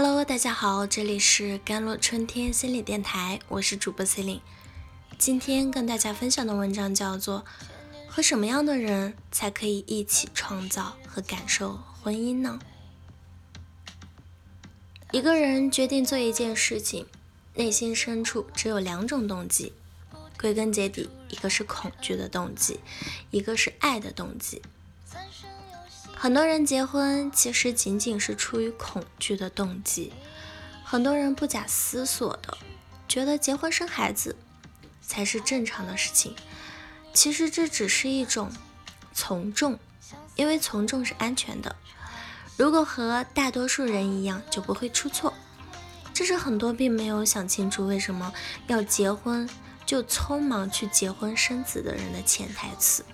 Hello，大家好，这里是甘露春天心理电台，我是主播 c e l i n e 今天跟大家分享的文章叫做《和什么样的人才可以一起创造和感受婚姻呢？》一个人决定做一件事情，内心深处只有两种动机，归根结底，一个是恐惧的动机，一个是爱的动机。很多人结婚其实仅仅是出于恐惧的动机，很多人不假思索的觉得结婚生孩子才是正常的事情。其实这只是一种从众，因为从众是安全的。如果和大多数人一样，就不会出错。这是很多并没有想清楚为什么要结婚就匆忙去结婚生子的人的潜台词：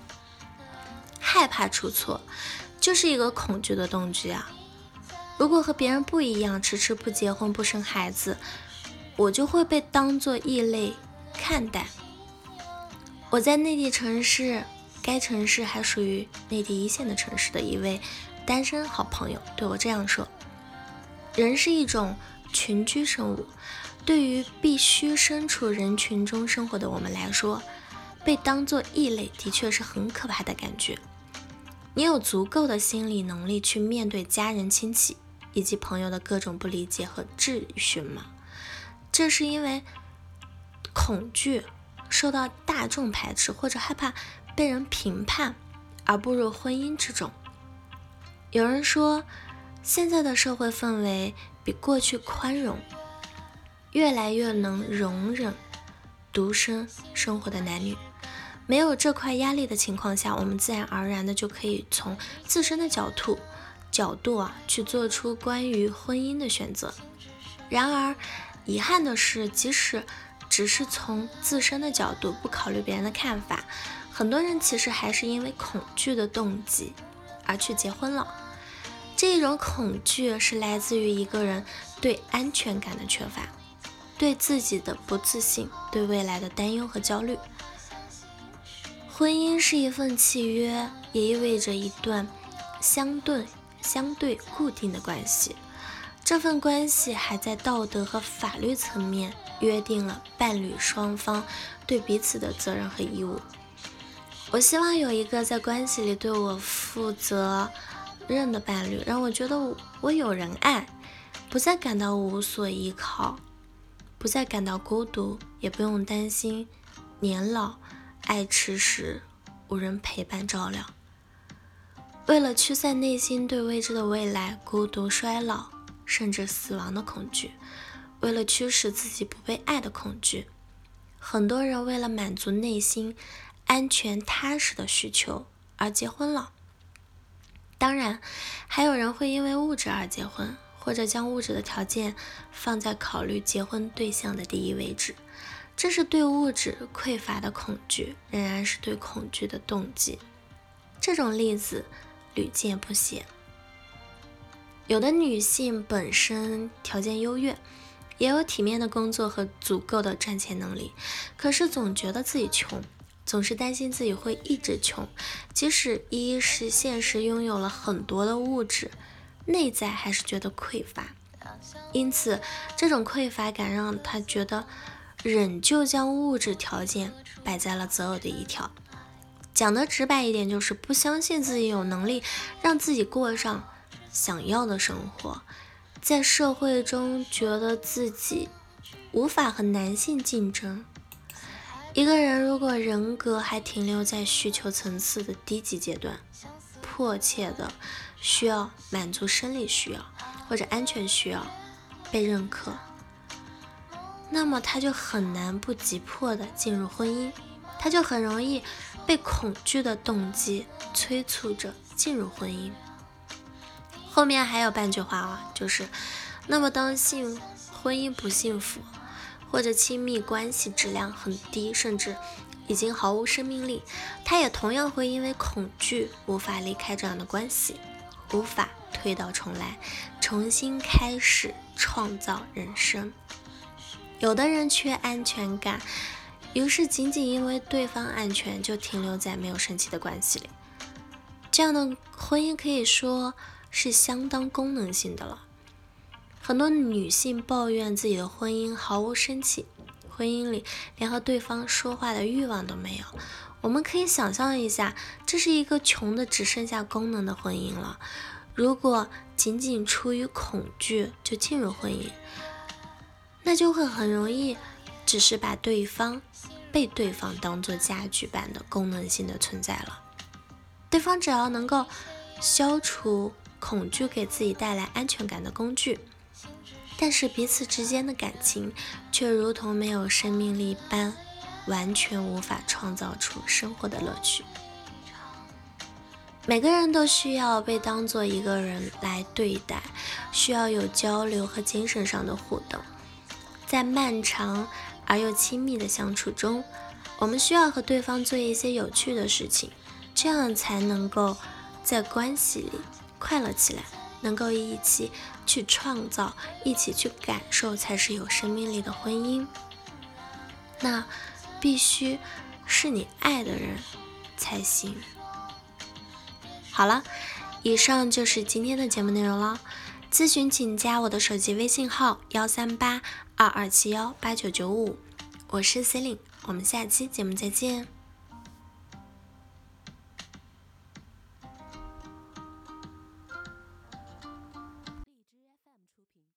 害怕出错。就是一个恐惧的动机啊！如果和别人不一样，迟迟不结婚不生孩子，我就会被当做异类看待。我在内地城市，该城市还属于内地一线的城市的一位单身好朋友对我这样说：“人是一种群居生物，对于必须身处人群中生活的我们来说，被当做异类的确是很可怕的感觉。”你有足够的心理能力去面对家人、亲戚以及朋友的各种不理解和质询吗？这是因为恐惧受到大众排斥，或者害怕被人评判而步入婚姻之中。有人说，现在的社会氛围比过去宽容，越来越能容忍独身生活的男女。没有这块压力的情况下，我们自然而然的就可以从自身的角度角度啊去做出关于婚姻的选择。然而，遗憾的是，即使只是从自身的角度，不考虑别人的看法，很多人其实还是因为恐惧的动机而去结婚了。这种恐惧是来自于一个人对安全感的缺乏，对自己的不自信，对未来的担忧和焦虑。婚姻是一份契约，也意味着一段相对、相对固定的关系。这份关系还在道德和法律层面约定了伴侣双方对彼此的责任和义务。我希望有一个在关系里对我负责任的伴侣，让我觉得我有人爱，不再感到无所依靠，不再感到孤独，也不用担心年老。爱吃时无人陪伴照料，为了驱散内心对未知的未来、孤独、衰老甚至死亡的恐惧，为了驱使自己不被爱的恐惧，很多人为了满足内心安全踏实的需求而结婚了。当然，还有人会因为物质而结婚，或者将物质的条件放在考虑结婚对象的第一位置。这是对物质匮乏的恐惧，仍然是对恐惧的动机。这种例子屡见不鲜。有的女性本身条件优越，也有体面的工作和足够的赚钱能力，可是总觉得自己穷，总是担心自己会一直穷。即使一是现实拥有了很多的物质，内在还是觉得匮乏。因此，这种匮乏感让她觉得。仍旧将物质条件摆在了择偶的一条，讲的直白一点，就是不相信自己有能力让自己过上想要的生活，在社会中觉得自己无法和男性竞争。一个人如果人格还停留在需求层次的低级阶段，迫切的需要满足生理需要或者安全需要，被认可。那么他就很难不急迫的进入婚姻，他就很容易被恐惧的动机催促着进入婚姻。后面还有半句话啊，就是，那么当幸婚姻不幸福，或者亲密关系质量很低，甚至已经毫无生命力，他也同样会因为恐惧无法离开这样的关系，无法推倒重来，重新开始创造人生。有的人缺安全感，于是仅仅因为对方安全，就停留在没有生气的关系里。这样的婚姻可以说是相当功能性的了。很多女性抱怨自己的婚姻毫无生气，婚姻里连和对方说话的欲望都没有。我们可以想象一下，这是一个穷的只剩下功能的婚姻了。如果仅仅出于恐惧就进入婚姻，那就会很容易只是把对方被对方当做家具般的功能性的存在了。对方只要能够消除恐惧给自己带来安全感的工具，但是彼此之间的感情却如同没有生命力般。完全无法创造出生活的乐趣。每个人都需要被当做一个人来对待，需要有交流和精神上的互动。在漫长而又亲密的相处中，我们需要和对方做一些有趣的事情，这样才能够在关系里快乐起来，能够一起去创造，一起去感受，才是有生命力的婚姻。那。必须是你爱的人才行。好了，以上就是今天的节目内容了。咨询请加我的手机微信号幺三八二二七幺八九九五，我是 Celine，我们下期节目再见。